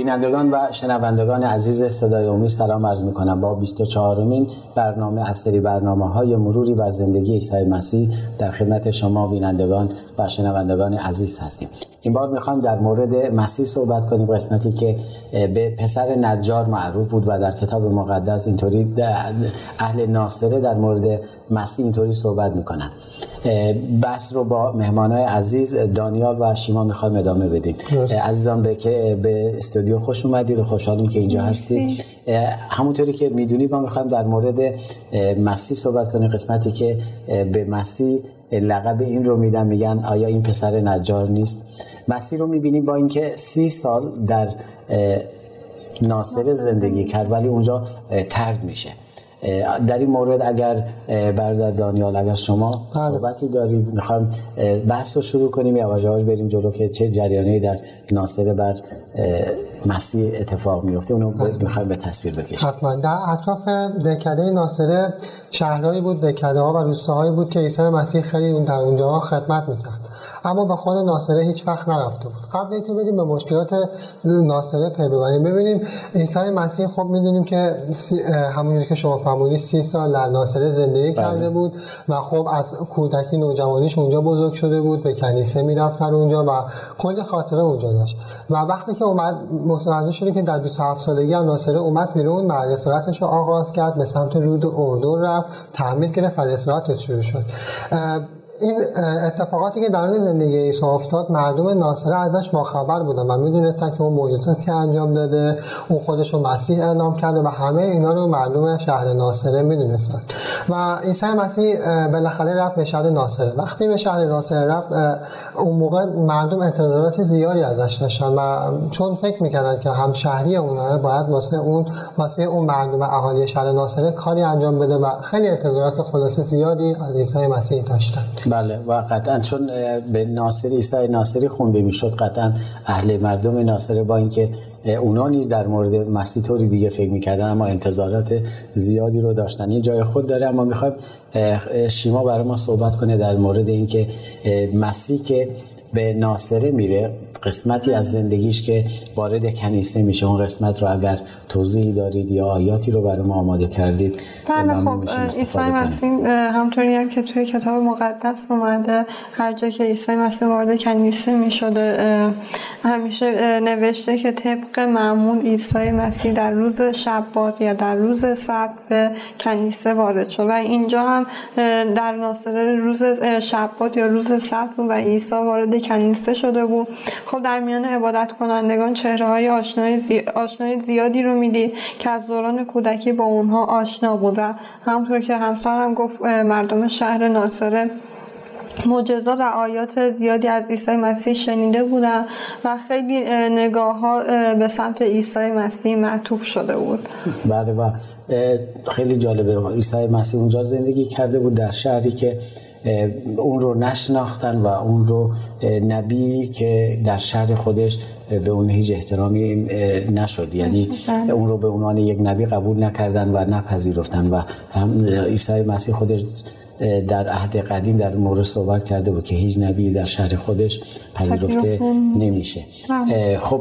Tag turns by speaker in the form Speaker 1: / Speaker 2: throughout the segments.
Speaker 1: بینندگان و شنوندگان عزیز صدای امید سلام عرض می کنم با 24 مین برنامه از سری برنامه های مروری بر زندگی عیسی مسیح در خدمت شما بینندگان و شنوندگان عزیز هستیم. این بار می‌خوایم در مورد مسیح صحبت کنیم قسمتی که به پسر نجار معروف بود و در کتاب مقدس اینطوری اهل ناصره در مورد مسیح اینطوری صحبت می‌کنن. بحث رو با مهمانای عزیز دانیال و شیما می‌خوایم ادامه بدیم. عزیزان به که به استودیو خوش اومدید و خوشحالیم که اینجا هستید. همونطوری که می‌دونید ما می‌خوایم در مورد مسیح صحبت کنیم. قسمتی که به مسیح لقب این رو میدن میگن آیا این پسر نجار نیست؟ مسیح رو می‌بینیم با اینکه سی سال در ناصره زندگی کرد ولی اونجا ترد میشه. در این مورد اگر برادر دانیال اگر شما بله. صحبتی دارید می‌خوایم بحث رو شروع کنیم. یواش یواش بریم جلو که چه جریانی در ناصره بر مسیح اتفاق میفته اونو می‌خوایم به تصویر بکشیم.
Speaker 2: حتما. در اطراف دکده ناصره شهرهایی بود دکده ها و روستاهایی بود که عیسی مسیح خیلی اون در اونجا خدمت می‌کرد. اما به خود ناصره هیچ وقت نرفته بود. قبل اینکه بریم به مشکلات ناصره پی ببریم ببینیم عیسی مسیح خب می‌دونیم که همونجوری که شما فرمودید سی سال در ناصره زندگی بله. کرده بود و خب از کودکی نوجوانیش اونجا بزرگ شده بود به کنیسه می‌رفت اونجا و کلی خاطره اونجا داشت. و وقتی که اومد متوجه شدیم که در 27 سالگی از ناصره اومد بیرون و رسالتش رو آغاز کرد به سمت رود اردن رفت تعمیر گرفت و رسالتش شروع شد. این اتفاقاتی که در زندگی عیسی افتاد مردم ناصره ازش باخبر بودن و می‌دونستن که اون معجزاتی انجام داده اون خودش رو مسیح اعلام کرده و همه اینا رو مردم شهر ناصره می‌دونستن. و عیسی مسیح بالاخره رفت به شهر ناصره. وقتی به شهر ناصره رفت اون موقع مردم انتظارات زیادی ازش داشتن و چون فکر می‌کردن که هم شهری اونها باید واسه اون واسه اون مردم اهالی شهر ناصره کاری انجام بده و خیلی انتظارات خلاص زیادی از عیسی مسیح داشتن.
Speaker 1: بله و قطعا چون به ناصری عیسی ناصری خونده می‌شد قطعا اهل مردم ناصره با اینکه اونا نیز در مورد مسیح طوری دیگه فکر می‌کردن اما انتظارات زیادی رو داشتن. یه جای خود داره اما می‌خوایم شیما برای ما صحبت کنه در مورد اینکه مسیح که به ناصره میره قسمتی از زندگیش که وارد کنیسه میشه. اون قسمت رو اگر توضیحی دارید یا آیاتی رو برای ما آماده کردید
Speaker 3: بله خب عیسی مسیح همطوری هم که توی کتاب مقدس اومده هر جا که عیسی مسیح وارد کنیسه می‌شده همیشه نوشته که طبق معمول عیسی مسیح در روز شبات یا در روز سبت به کنیسه وارد شد. و اینجا هم در ناصره روز شبات یا روز سبت و عیسی وارد کنیسه شده بود. خب در میان عبادت کنندگان چهره های آشنای, زی... آشنای زیادی رو می‌دید که از دوران کودکی با اونها آشنا بود و همطور که همسرم گفت مردم شهر ناصره معجزات و آیات زیادی از عیسی مسیح شنیده بودن و خیلی نگاه ها به سمت عیسی مسیح معطوف شده بود.
Speaker 1: بله و خیلی جالبه. عیسی مسیح اونجا زندگی کرده بود در شهری که اون رو نشناختن و اون رو نبی که در شهر خودش به اون هیچ احترامی نشد. یعنی اون رو به عنوان یک نبی قبول نکردن و نپذیرفتن و هم عیسی مسیح خودش در عهد قدیم در مورد صحبت کرده بود که هیچ نبی در شهر خودش پذیرفته نمیشه. بله. خب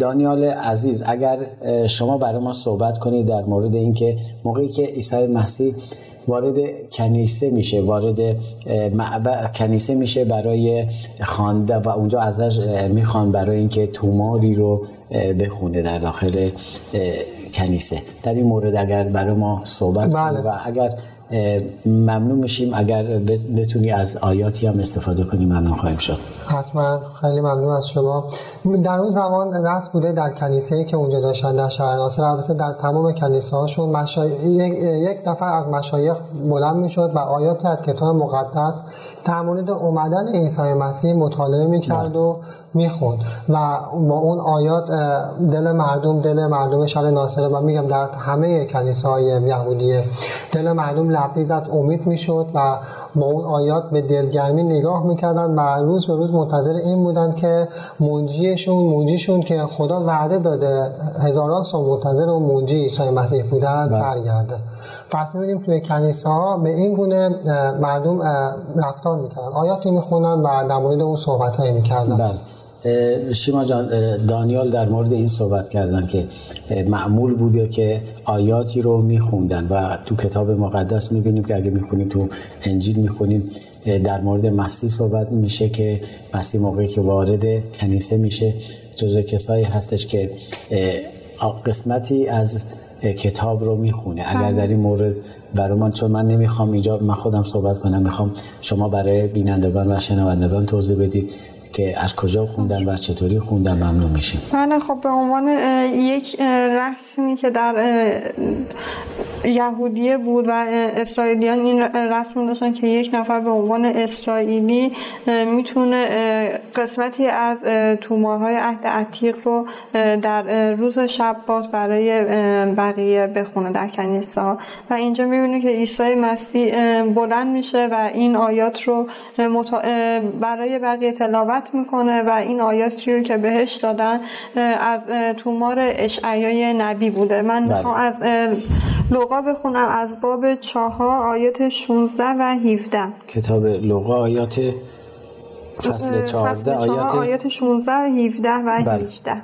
Speaker 1: دانیال عزیز اگر شما برای ما صحبت کنید در مورد اینکه موقعی که عیسی مسیح وارد کنیسه میشه وارد کنیسه میشه برای خوانده و اونجا ازش می‌خوان برای اینکه توماری رو بخونه در داخل کنیسه در این مورد اگر برای ما صحبت بله. و اگر ممنون میشیم. اگر بتونی از آیاتی هم استفاده کنی ممنون خواهیم شد.
Speaker 2: حتما. خیلی ممنون از شما. در اون زمان رس بوده در کنیسه که اونجا داشتن در شهر ناصر البته در تمام کنیسه هاشون مشای... یک... نفر از مشایخ بلند می‌شد و آیاتی از کتاب مقدس در مورد اومدن عیسی مسیح مطالعه می‌کرد و می‌خوند و با اون آیات دل مردم دل مردم شهر ناصره و میگم در همه کنیسه های یهودیه دل مردم لبریز از امید می‌شد و با اون آیات به دلگرمی نگاه می‌کردن و روز به روز منتظر این بودن که منجیشون منجیشون که خدا وعده داده هزاران سال منتظر اون منجی عیسی مسیح بودن بله. برگرده پس می‌بینیم توی کنیسه ها به این گونه مردم رفتار می‌کردن آیاتی می‌خونن و در مورد اون صحبت هایی می‌کردن
Speaker 1: بله. شیما جان دانیال در مورد این صحبت کردن که معمول بوده که آیاتی رو میخوندن و تو کتاب مقدس می‌بینیم که اگه می‌خونیم تو انجیل می‌خونیم در مورد مسیح صحبت میشه که مسیح موقعی که وارد کنیسه میشه. جز کسایی هستش که قسمتی از کتاب رو می‌خونه. اگر بله. در این مورد برای من چون من نمی‌خوام اینجا من خودم صحبت کنم می‌خوام شما برای بینندگان و شنوندگان توضیح بدید. که از کجا خوندن و چطوری خوندن ممنون میشیم.
Speaker 3: بله خب به عنوان یک رسمی که در یهودیه بود و اسرائیلیان این رسم داشتن که یک نفر به عنوان اسرائیلی می‌تونه قسمتی از تومارهای عهد عتیق رو در روز شبات برای بقیه بخونه در کنیسه و اینجا می‌بینه که عیسی مسیح بلند میشه و این آیات رو برای بقیه تلاوت می‌کنه و این آیاتی رو که بهش دادن از تومار اشعیای نبی بوده من بله. می‌خوام از لغا بخونم از باب چهار آیات 16 و 17
Speaker 1: کتاب لغا آیات فصل 14 آیات
Speaker 3: آیات 16 و 17 و 18 بله.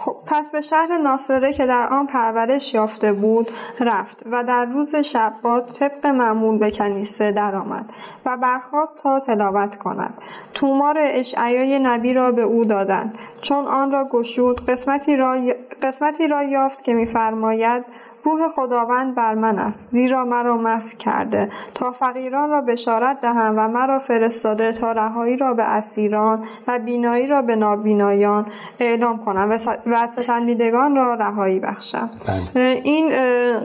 Speaker 3: خب پس به شهر ناصره که در آن پرورش یافته بود رفت و در روز شبات طبق معمول به کنیسه درآمد و برخواست تا تلاوت کند. تومار اشعیای نبی را به او دادند. چون آن را گشود قسمتی را, قسمتی را یافت که میفرماید روح خداوند بر من است زیرا مرا مسح کرده تا فقیران را بشارت دهم و مرا فرستاده تا رهایی را به اسیران و بینایی را به نابینایان اعلام کنم و ستنیدگان را رهایی بخشم بله. این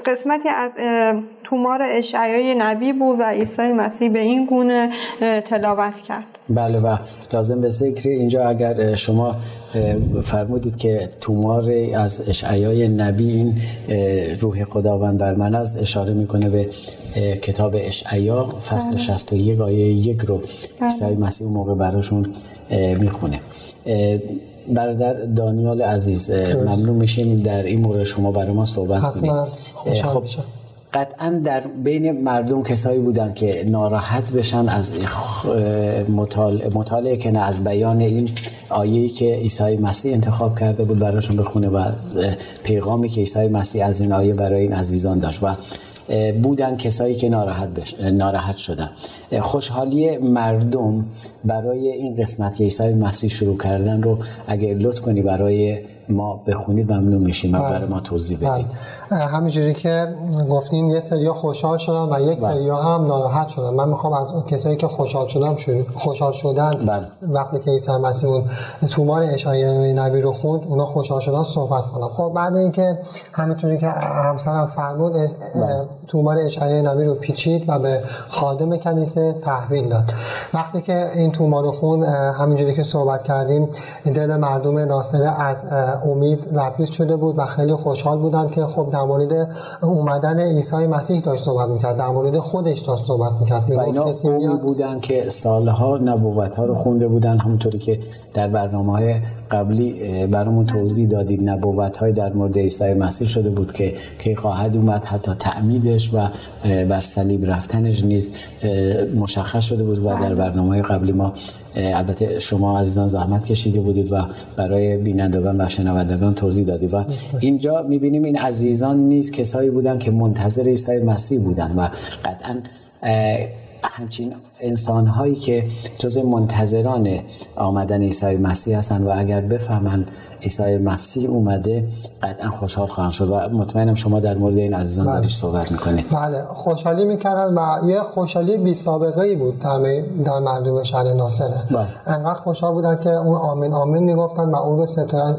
Speaker 3: قسمتی از تومار اشعیای نبی بود و عیسی مسیح به این گونه تلاوت کرد.
Speaker 1: بله و لازم به ذکر اینجا اگر شما فرمودید که تومار از اشعیای نبی این روح خداوند بر من از اشاره می‌کنه به کتاب اشعیا فصل 61 بله. آیه یک رو بله. عیسی مسیح موقع براشون می‌خونه. برادر دانیال عزیز ممنون میشیم در این مورد شما برای ما صحبت کنید. خب قطعا در بین مردم کسایی بودن که ناراحت بشن از مطالعه که نه از بیان این آیه‌ای که عیسی مسیح انتخاب کرده بود براشون بخونه و پیغامی که عیسی مسیح از این آیه برای این عزیزان داشت و بودن کسایی که ناراحت. ناراحت شدن خوشحالی مردم برای این قسمت که عیسی مسیح شروع کردن رو اگه لطف کنی برای ما بخونید ممنون میشیم و برای ما توضیح بدید
Speaker 2: بله. همینجوری که گفتین یه سریا خوشحال شدن و یک بله. سریا هم ناراحت شدن من می‌خوام از کسایی که خوشحال شدن خوشحال شدن بله. وقتی که عیسی مسیح اون تومار اشعیا نبی رو خوند اونا خوشحال شدن صحبت کنم خب بعد اینکه همینطوری که همسرم فرمود بله. تومار اشعیا نبی رو پیچید و به خادم کنیسه تحویل داد وقتی که این تومار رو خوند همینجوری که صحبت کردیم دل مردم ناصره از امید لبریز شده بود و خیلی خوشحال بودن که خب در مورد اومدن عیسی مسیح داشت صحبت می‌کرد. در مورد خودش داشت صحبت می‌کرد.
Speaker 1: و اینا بودن که سالها نبوت ها رو خونده بودن همونطوری که در برنامه های قبلی برامون توضیح دادید نبوت های در مورد عیسی مسیح شده بود که که خواهد اومد حتی تعمیدش و بر صلیب رفتنش نیز مشخص شده بود و در بله. برنامه قبلی ما البته شما عزیزان زحمت کشیده بودید و برای بینندگان و شنوندگان توضیح دادید و اینجا می‌بینیم این عزیزان نیز کسایی بودن که منتظر عیسی مسیح بودن و قطعا همچین انسان هایی که جز منتظران آمدن عیسی مسیح هستند و اگر بفهمند عیسی مسیح اومده قطعا خوشحال خواهند شد و مطمئنم شما در مورد این عزیزان بله. صحبت می‌کنید
Speaker 2: بله خوشحالی می‌کردن و یه خوشحالی بی سابقه ای بود در, در مردم شهر ناصره بله. انقدر خوشحال بودن که اون آمین آمین می‌گفتن و اون رو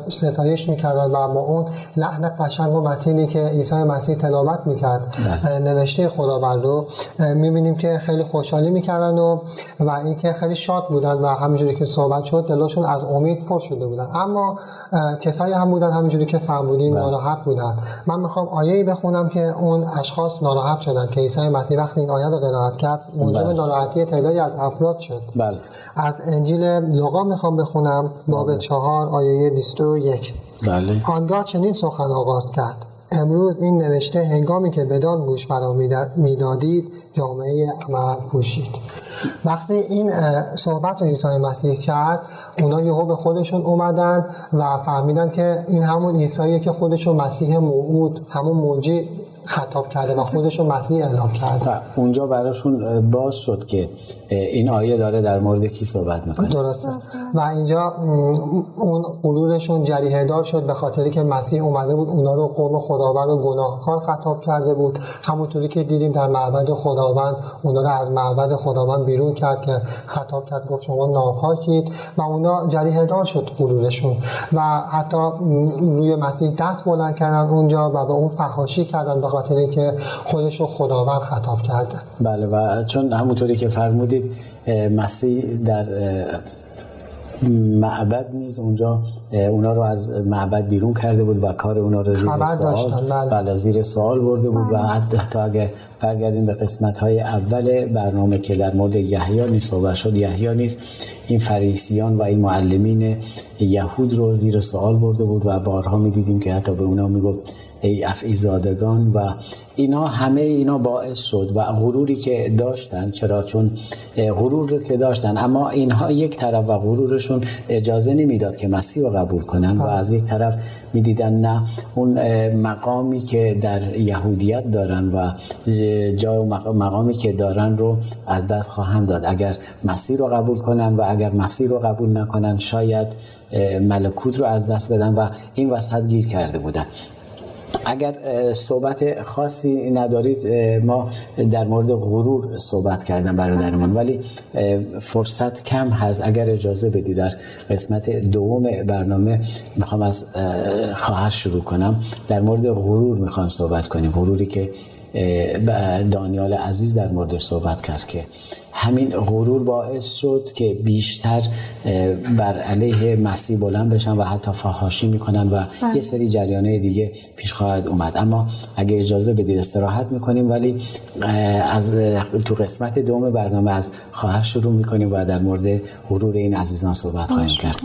Speaker 2: ستایش می‌کردن و با اون لحن قشنگ و متینی که عیسی مسیح تلاوت می‌کرد بله. نوشته خداوند رو می‌بینیم که خیلی خوشحالی می‌کردن و و اینکه خیلی شاد بودن و همینجوری که صحبت شد دلشون از امید پر شده بودن اما کسایی هم بودن همینجوری که فرمودین بله. ناراحت بودن من می‌خوام آیه بخونم که اون اشخاص ناراحت شدن که عیسی مسیح وقتی این آیه رو قرائت کرد موجب بله. ناراحتی تعدادی از افراد شد
Speaker 1: بله.
Speaker 2: از انجیل لوقا می‌خوام بخونم باب بله. چهار آیه 21
Speaker 1: بله.
Speaker 2: آنگاه چنین سخن آغاز کرد امروز این نوشته هنگامی که بدان گوش فرا می‌دادید جامعه عمل پوشید وقتی این صحبت رو عیسی مسیح کرد اونا یهو به خودشون اومدن و فهمیدن که این همون عیساییه که خودشون مسیح موعود همون موجی خطاب کرده و خودش رو مسیح اعلام کرده.
Speaker 1: اونجا براشون باز شد که این آیه داره در مورد کی صحبت می‌کنه.
Speaker 2: درسته. و اینجا اون غرورشون جریه دار شد به خاطری که مسیح اومده بود اونا رو قوم خداوند و گناهکار خطاب کرده بود. همونطوری که دیدیم در معبد خداوند اونا رو از معبد خداوند بیرون کرد که خطاب کرد گفت شما ناپاکید و اونا جریه دار شد غرورشون و حتی روی مسیح دست بلند کردن اونجا و به اون فحاشی کردن خاطر که خودش رو خداوند خطاب کرده.
Speaker 1: بله و چون همونطوری که فرمودید مسیح در معبد نیز اونجا اونا رو از معبد بیرون کرده بود و کار اونا رو زیر سوال بله. بله زیر سوال برده بود و حتی اگه برگردیم به قسمت های اول برنامه که در مورد یحیی نیز صحبت شد یحیی نیز این فریسیان و این معلمین یهود رو زیر سوال برده بود و بارها می‌دیدیم که حتی به اونا می‌گفت ای افعی زادگان و اینا همه اینا باعث شد و غروری که داشتن چرا چون غرور رو که داشتن. اما اینها یک طرف و غرورشون اجازه نمی‌داد که مسیح رو قبول کنن و از یک طرف می‌دیدن نه اون مقامی که در یهودیت دارن و جای مقامی که دارن رو از دست خواهند داد. اگر مسیح رو قبول کنن و اگر مسیح رو قبول نکنن شاید ملکوت رو از دست بدن و این وسط گیر کرده بودن. اگر صحبت خاصی ندارید ما در مورد غرور صحبت کردم برادرمان ولی فرصت کم هست. اگر اجازه بدی در قسمت دوم برنامه می‌خوام از خواهر شروع کنم. در مورد غرور می‌خوام صحبت کنیم. غروری که دانیال عزیز در موردش صحبت کرد که همین غرور باعث شد که بیشتر بر علیه مسیح بلند بشن و حتی فهاشی می‌کنن و بله. یه سری جریانه دیگه پیش خواهد اومد. اما اگه اجازه بدید استراحت می‌کنیم ولی از تو قسمت دوم برنامه از خواهر شروع می‌کنیم و در مورد غرور این عزیزان صحبت خواهیم کرد.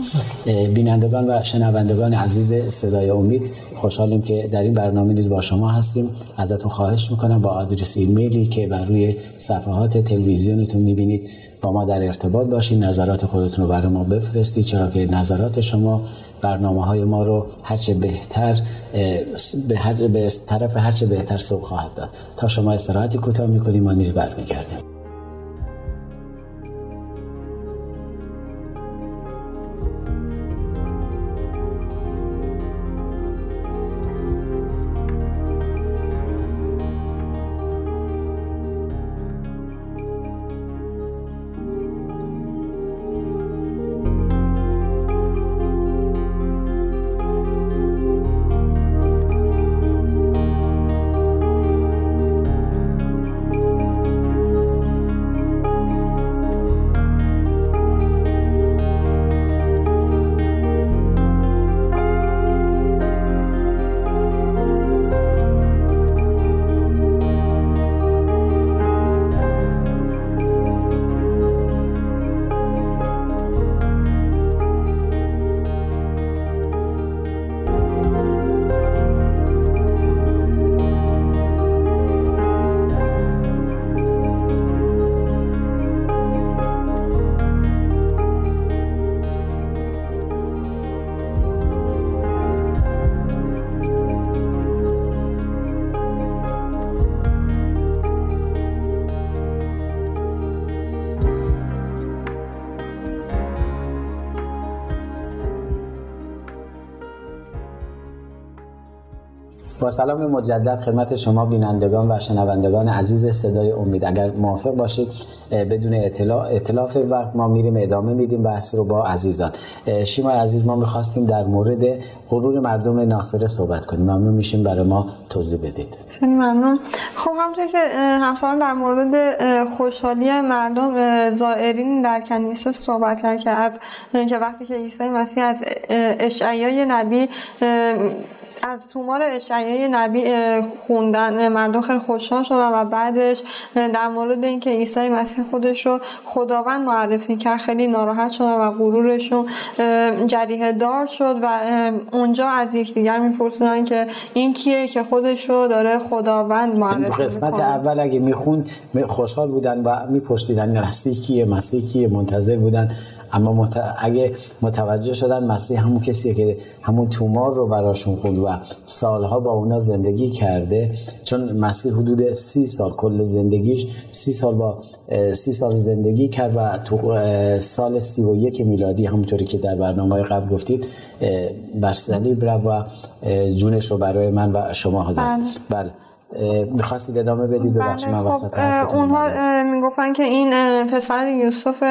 Speaker 1: بینندگان و شنوندگان عزیز صدای امید خوشحالیم که در این برنامه نیز با شما هستیم. ازتون خواهش می‌کنم با آدرس ایمیلی که بر روی صفحات تلویزیونتون می‌بینید با ما در ارتباط باشید نظرات خودتون رو برای ما بفرستید چرا که نظرات شما برنامه های ما رو هرچه بهتر به, هر به طرف هرچه بهتر سوق خواهد داد. تا شما استراحتی کوتاه می‌کنیم ما نیز برمیگردیم. سلام مجدد خدمت شما بینندگان و شنوندگان عزیز صدای امید. اگر موافق باشید بدون اطلاع اطلاف وقت ما میریم ادامه میدیم بحث رو با عزیزان. شیما عزیز ما می‌خواستیم در مورد غرور مردم ناصره صحبت کنیم. ممنون میشیم برای ما توضیح بدید.
Speaker 3: خیلی ممنون. خب همونطور که همسان در مورد خوشحالی مردم زائرین در کنیسه صحبت کرد که از که وقتی که عیسی مسیح از اشعیای نبی از تومار اشعیای نبی خوندن. مردم خیلی خوشحال شدن و بعدش در مورد اینکه عیسی مسیح خودش رو خداوند معرفی کرد خیلی ناراحت شدن و غرورشون جریه دار شد و اونجا از یکدیگر میپرسیدن که این کیه که خودش رو داره خداوند معرفی
Speaker 1: قسمت اول اگه میخون خوشحال بودن و میپرسیدن مسیح کیه مسیح کیه منتظر بودن. اما مت... اگه متوجه شدن مسیح همون کسیه که همون تومار رو براشون خوند و سالها با اونا زندگی کرده. چون مسیح حدود سی سال کل زندگیش سی سال با سی سال زندگی کرد و تو سال سی و یک میلادی همونطوری که در برنامه قبل گفتید بر صلیب و جونش رو برای من و شما داد. بله, بله. می‌خواستید ادامه بدید؟ ببخشید من
Speaker 3: بله،
Speaker 1: وسط
Speaker 3: خب اونها می‌گفتن که این پسر یوسف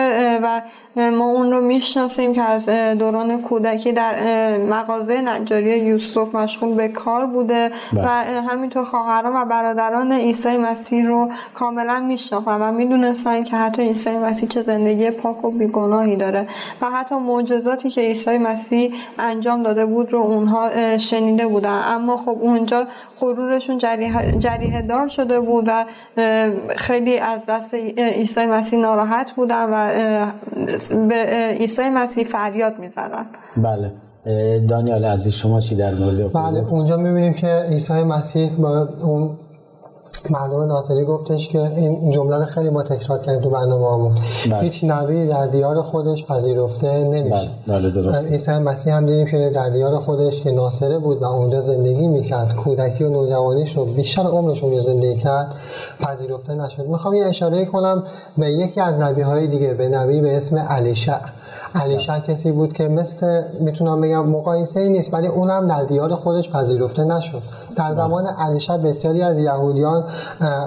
Speaker 3: و ما اون رو می‌شناسیم که از دوران کودکی در مغازه نجاری یوسف مشغول به کار بوده بله. و همینطور خواهران و برادران عیسی مسیح رو کاملا میشناختن و می‌دونستن که حتی عیسی مسیح چه زندگی پاک و بیگناهی داره و حتی معجزاتی که عیسی مسیح انجام داده بود رو اونها شنیده بودن. اما خب اونجا غرورشون جریه دار شده بود و خیلی از دست عیسی مسیح ناراحت بودن و به عیسی مسیح فریاد می‌زدن.
Speaker 1: بله. دانیال عزیز شما چی در مورد
Speaker 2: بله اونجا می‌بینیم که عیسی مسیح با اون مردم ناصری گفتش که این جمله رو خیلی ما تکرار کردیم تو برنامه همون بله. هیچ نبی در دیار خودش پذیرفته نمیشه.
Speaker 1: بله, بله
Speaker 2: عیسی مسیح هم دیدیم که در دیار خودش که ناصره بود و اونجا زندگی می‌کرد. کودکی و نوجوانیش رو بیشتر عمرش اونجا زندگی کرد. پذیرفته نشد. می‌خوام یه اشاره کنم به یکی از نبی های دیگه به نبی به اسم علیشع علیشع کسی بود که مثل می‌تونم بگم مقایسه ای نیست ولی اونم در دیار خودش پذیرفته نشد. در زمان علیشع بسیاری از یهودیان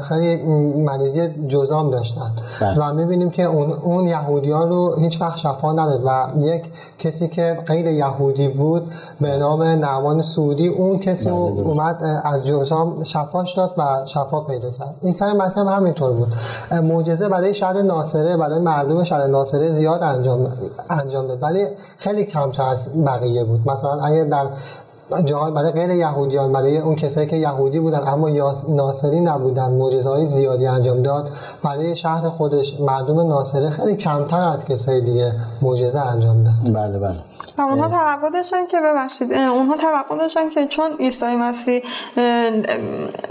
Speaker 2: خیلی مریضی جزام داشتن. بله. و می‌بینیم که اون, اون یهودیان رو هیچ وقت شفا نداد و یک کسی که غیر یهودی بود به نام نعمان سعودی اون کسی بله، اومد از جزام شفاش داد و شفا پیدا کرد. عیسی مسیح هم همینطور بود. معجزه برای شهر ناصره برای مردم شهر ناصره زیاد انجام انجام داد. ولی خیلی کمتر از بقیه بود. مثلا اگه در جاهای برای غیر یهودیان برای اون کسایی که یهودی بودن اما ناصری نبودن معجزه های زیادی انجام داد برای شهر خودش مردم ناصره خیلی کمتر از کسای دیگه معجزه انجام داد.
Speaker 1: بله بله.
Speaker 3: و اونها توقع داشتن که ببخشید اونها توقع داشتن که چون عیسی مسیح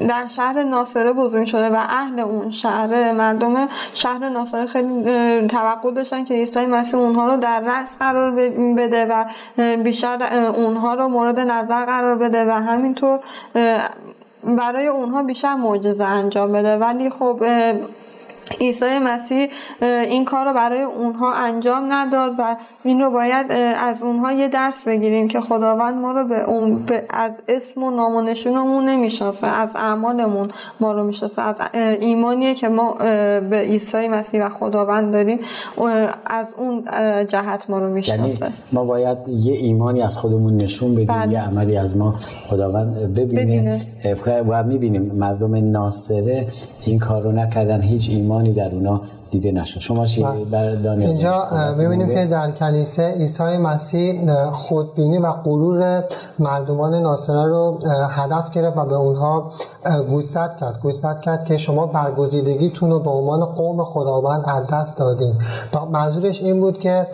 Speaker 3: در شهر ناصره بزرگ شده و اهل اون شهر مردم شهر ناصره خیلی توقع داشتن که عیسی مسیح اونها رو در رأس قرار بده و بیشتر اونها رو مورد نظر قرار بده و همینطور برای اونها بیشتر معجزه انجام بده. ولی خب عیسی مسیح این کار رو برای اونها انجام نداد و این رو باید از اونها یه درس بگیریم که خداوند ما رو به اون از اسم و نام و نشونمون نمی‌شناسه از اعمالمون ما رو می‌شناسه از ایمانیه که ما به عیسی مسیح و خداوند داریم از اون جهت ما رو می‌شناسه یعنی
Speaker 1: ما باید یه ایمانی از خودمون نشون بدیم بله. یه عملی از ما خداوند ببینه, ببینه. و می‌بینیم مردم ناصره این کار رو نکردن هیچ ایمانی در اونا دیده نشد. شما چی دانیال
Speaker 2: اینجا می‌بینیم که در کنیسه عیسی مسیح خودبینی و غرور مردمان ناصره رو هدف گرفت و به اونها گوشزد کرد. گوشزد کرد که شما برگزیدگیتون رو به عنوان قوم خداوند از دست دادین. منظورش این بود که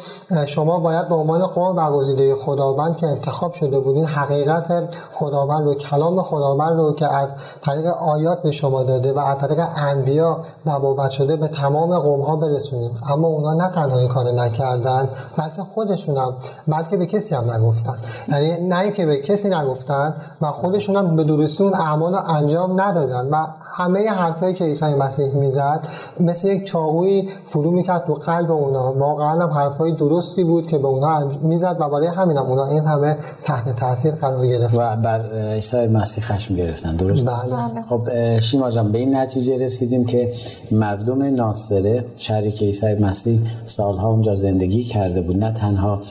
Speaker 2: شما باید به عنوان قوم برگزیده خداوند که انتخاب شده بودین حقیقت خداوند رو کلام خداوند رو که از طریق آیات به شما داده و از طریق انبیا نبوت شده به تمام قوم ها برسونیم. اما اونا نه تنها این کار نکردن بلکه خودشون هم بلکه به کسی هم نگفتن. یعنی نه که به کسی نگفتن و خودشون هم به درستی اون اعمال رو انجام ندادن. و همه حرفایی که عیسی مسیح می‌زد مثل یک چاقوی فرو می‌کرد تو قلب اونا. واقعا هم حرفای درستی بود که به اونا می‌زد و برای همین هم اونا این همه تحت تاثیر قرار گرفت.
Speaker 1: و بر عیسی مسیح خشم گرفتن. درست
Speaker 2: بله.
Speaker 1: خب شیما جان به این نتیجه رسیدیم که مردم ناصره شهری که عیسی مسیح سالها اونجا زندگی کرده بود. نه تنها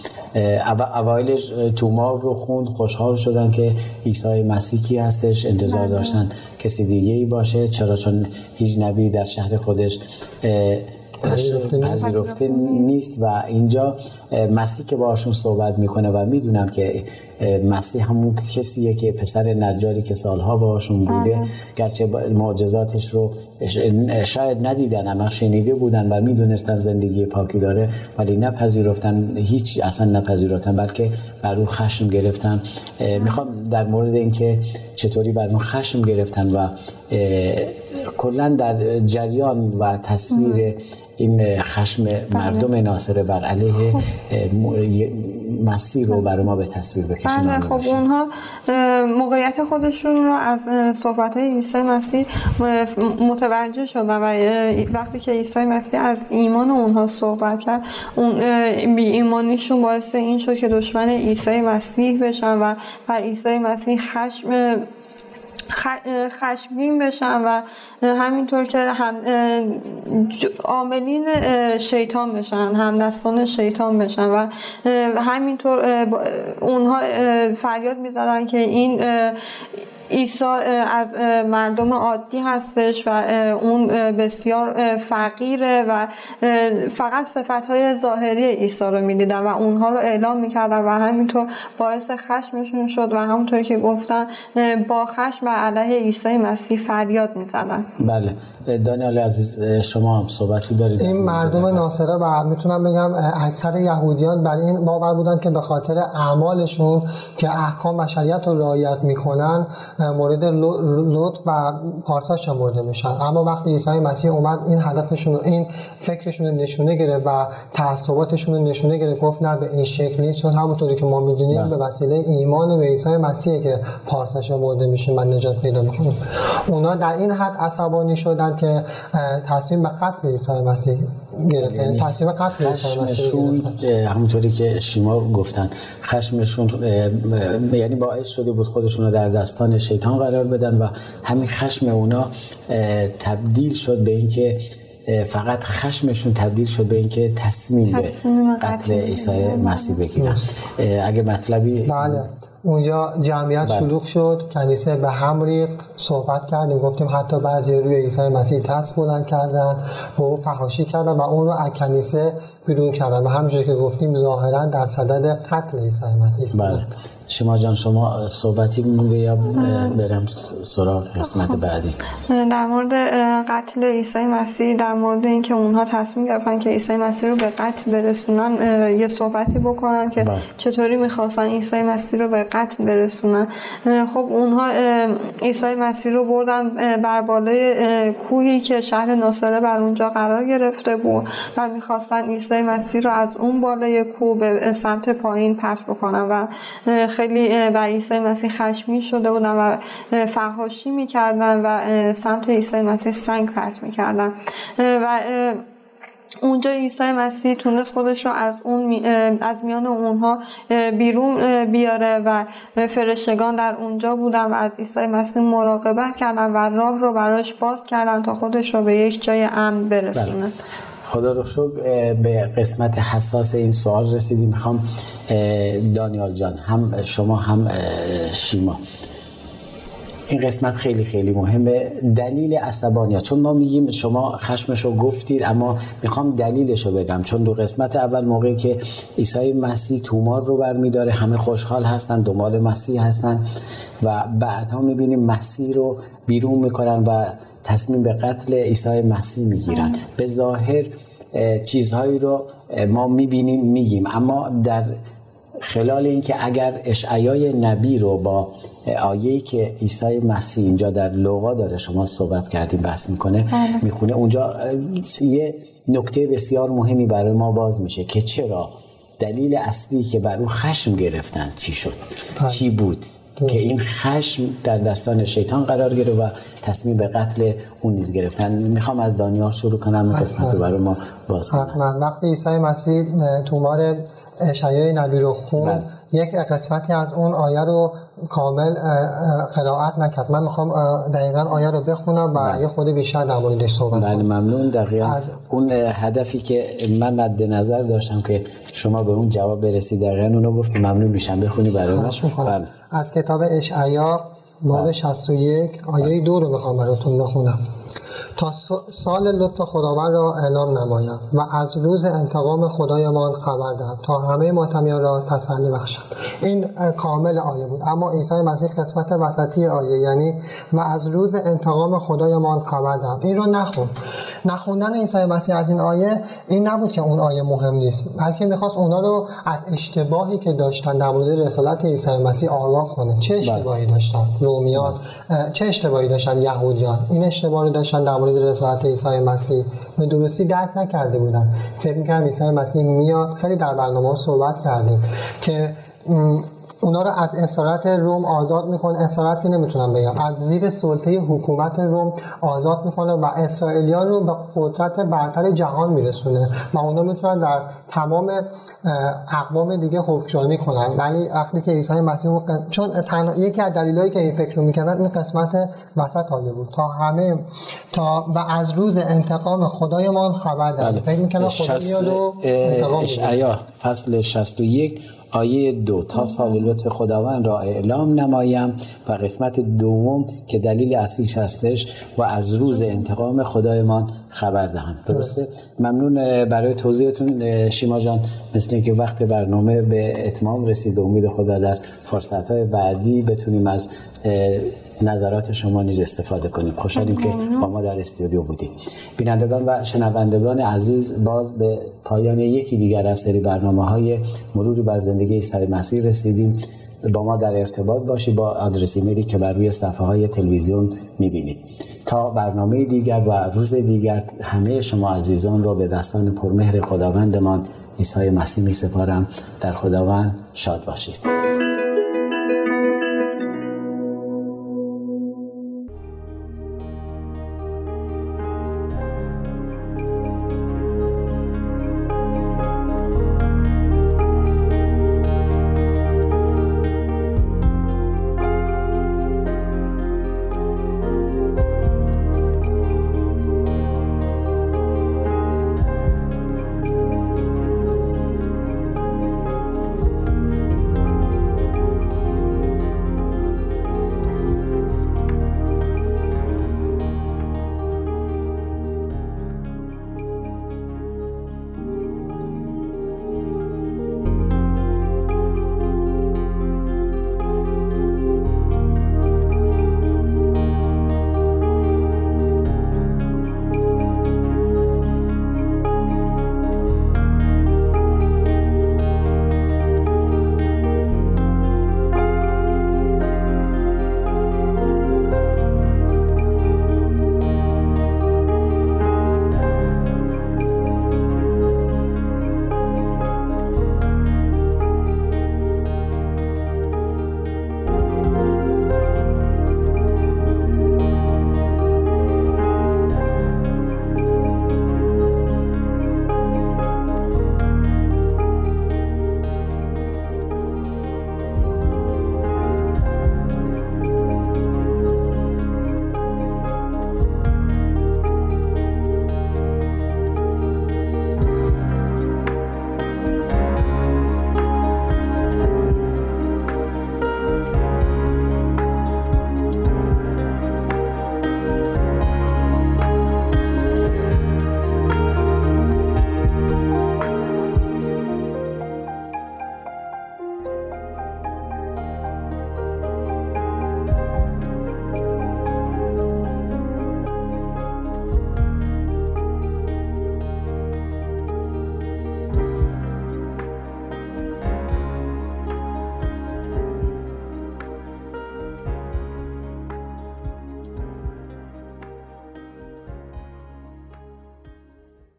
Speaker 1: اوایلش تومار رو خوند خوشحال شدن که عیسی مسیح کی هستش انتظار بله. داشتن کسی دیگه ای باشه. چرا؟ چون هیچ نبی در شهر خودش پذیرفته نیست و اینجا مسیح که باشون صحبت می‌کنه و می‌دونم که مسیح همون کسیه که پسر نجاری که سالها باشون بوده آره. گرچه معجزاتش رو شاید ندیدن اما شنیده بودن و می‌دونستن زندگی پاکی داره ولی نپذیرفتن هیچ اصلا نپذیرفتن بلکه بر او خشم گرفتن می‌خوام در مورد اینکه چطوری بر اون خشم گرفتن و کلا در جریان و تصویر این خشم مردم ناصره بر علیه مسیر رو برای ما به تصویر بکشین
Speaker 3: بله خب اونها موقعیت خودشون رو از صحبت های عیسی مسیح متوجه شدن و وقتی که عیسی مسیح از ایمان اونها صحبت کرد اون بی ایمانیشون باعث این شد که دشمن عیسی مسیح بشن و بر عیسی مسیح خشم خشمگین بشن و همینطور که هم عاملین شیطان بشن همدستان شیطان بشن و همینطور اونها فریاد می‌زدن که این عیسی از مردم عادی هستش و اون بسیار فقیره و فقط صفت های ظاهری عیسی رو می‌دیدن و اونها رو اعلام می‌کردن و همینطور باعث خشمشون شد و همونطور که گفتن با خشم و علیه عیسی مسیح فریاد می‌زدن.
Speaker 1: بله. دانیال عزیز شما هم صحبتی دارید.
Speaker 2: این مردم ناصره و می‌تونم بگم اکثر یهودیان برای این باور بودن که به خاطر اعمالشون که احکام و شریعت رو رعایت می‌کنن مورد لطف و پارساش برده میشن اما وقتی عیسی مسیح اومد این هدفشون رو این فکرشون رو نشونه گرفت و تعصباتشون رو نشونه گرفت گفت نه به این شکل نیست. چون همونطوری که ما می‌دونیم بله. به وسیله ایمان به عیسی مسیح که پارساش برده میشه من نجات پیدا می‌کنیم اونا در این حد عصبانی شدن که تصمیم به قتل عیسی مسیح گرفتن. تصمیم قتل مسیح
Speaker 1: همونطوری که شیما گفتن. خشمشون یعنی باعث شده بود خودشون رو در دستان شیطان قرار بدن و همین خشم اونا تبدیل شد به اینکه فقط خشمشون تبدیل شد به اینکه تصمیم به قتل عیسی مسیح بگیرن. اگه مطلبی
Speaker 2: بله. اونجا جمعیت بله. شلوغ شد. کنیسه به هم ریخت. صحبت کردیم. گفتیم حتی بعضی روی عیسی مسیح دست بلند کردن. به او فحاشی کردن و اون رو از کنیسه بیرون کردن. و همونجوری که گفتیم ظاهرا در صدد قتل عیسی مسیح
Speaker 1: بله. شما جان شما صحبتی مونده یا برم سراغ قسمت بعدی؟
Speaker 3: در مورد قتل عیسی مسیح در مورد اینکه اونها تصمیم گرفتن که عیسی مسیح رو به قتل برسونن یه صحبتی بکنن که بله. چطوری می‌خواستن عیسی مسیح رو به قتل برسونن. خب اونها عیسی مسیح رو بردن بر بالای کوهی که شهر ناصره بر اونجا قرار گرفته بود و می‌خواستن عیسی مسیح رو از اون بالای کوه به سمت پایین پرت بکنن و خیلی بر عیسی مسیح خشمی شده بودن و فحاشی می‌کردن و سمت عیسی مسیح سنگ پرت می‌کردن و اونجا عیسی مسیح تونست خودش رو از اون از میان اونها بیرون بیاره و فرشتگان در اونجا بودن و از عیسی مسیح مراقبت کردن و راه رو براش باز کردن تا خودش رو به یک جای امن برسونه بله.
Speaker 1: خدا رو شکر به قسمت حساس این سوال رسیدیم. می‌خوام دانیال جان هم شما هم شیما. این قسمت خیلی خیلی مهمه. دلیل عصبانیت چون ما میگیم شما خشمش رو گفتید اما می‌خوام دلیلش رو بگم. چون دو قسمت اول موقعی که عیسی مسیح تومار رو برمیداره همه خوشحال هستن دنبال مسیح هستن و بعدها می‌بینیم مسیح رو بیرون می‌کنن و تصمیم به قتل عیسی مسیح می‌گیرن. به ظاهر چیزهایی رو ما می‌بینیم میگیم. اما در خلال اینکه اگر اشعیای نبی رو با آیه‌ای که عیسی مسیح اینجا در لوقا داره شما صحبت کردیم بحث می‌کنه بله. می‌خونه اونجا یه نکته بسیار مهمی برای ما باز میشه که چرا دلیل اصلی که بر او خشم گرفتن چی شد؟ بله. چی بود؟ که این خشم در دستان شیطان قرار گرفت و تصمیم به قتل اون نیز گرفتن. می‌خوام از دانیال شروع کنم قسمت رو برای ما باز
Speaker 2: کنم. وقتی عیسی مسیح تومار اشعای نبی رو خون بله. یک قسمتی از اون آیه رو کامل قرائت نکرد. من می‌خوام دقیقا آیه رو بخونم و بله. یه خود بیشتر در موردش صحبت
Speaker 1: بله ممنون. دقیقا از... اون هدفی که من مد نظر داشتم که شما به اون جواب برسید. دقیقا اونو گفتی ممنون میشم. بخونی برای
Speaker 2: بله. از کتاب اشعیا باب 61 بله. آیه دو رو می‌خوام براتون بخونم. تا سال لطف خداوند را اعلام نمایم و از روز انتقام خدایمان خبر دهم تا همه ماتمیان را تسلی بخشم. این کامل آیه بود. اما عیسی مسیح قسمت وسطی آیه یعنی و از روز انتقام خدایمان خبر دهم. این رو نخون. نخوندن عیسی مسیح از این آیه این نبود که اون آیه مهم نیست بلکه می‌خواست اونا رو از اشتباهی که داشتن در مورد رسالت عیسی مسیح آگاه کنه. چه بله. اشتباهی داشتن؟ رومیان. چه اشتباهی داشتن؟ یهودیان. این اشتباه رو داشتن در مورد رسالت عیسی مسیح. به درستی درک نکرده بودن فکر می‌کردن عیسی مسیح میاد. خیلی در برنامه صحبت کردیم که اونا رو از اسارت روم آزاد می‌کنه. اسارت که نمی‌تونم بگم. از زیر سلطه حکومت روم آزاد می‌کنه و اسرائیلیان رو به قدرت برتر جهان میرسونه و اونا می‌تونن در تمام اقوام دیگه حکمرانی کنن. ولی وقتی که عیسی مسیح چون تنها یکی از دلایلی که این فکر رو می‌کردن این قسمت وسط آیه بود. تا همه تا و از روز انتقام خدایمان خبر داریم بله. فکر می‌کنن خدا میاد و انتقام
Speaker 1: فصل 61 آیه دو تا سال لطف خداوند را اعلام نمایم. و قسمت دوم که دلیل اصلیش هستش و از روز انتقام خدایمان خبر دهم. درسته؟ ممنون برای توضیحتون شیما جان. مثل اینکه وقت برنامه به اتمام رسید امید خدا در فرصت های بعدی بتونیم از نظرات شما نیز استفاده کنیم. خوشحالیم که با ما در استودیو بودید. بینندگان و شنوندگان عزیز باز به پایان یکی دیگر از سری برنامه های مروری بر زندگی عیسی مسیح رسیدیم. با ما در ارتباط باشید با آدرس ایمیلی که بر روی صفحه های تلویزیون می‌بینید. تا برنامه دیگر و روز دیگر همه شما عزیزان را به دستان پرمهر خداوندمان عیسی مسیح می سپارم در خداوند شاد باشید.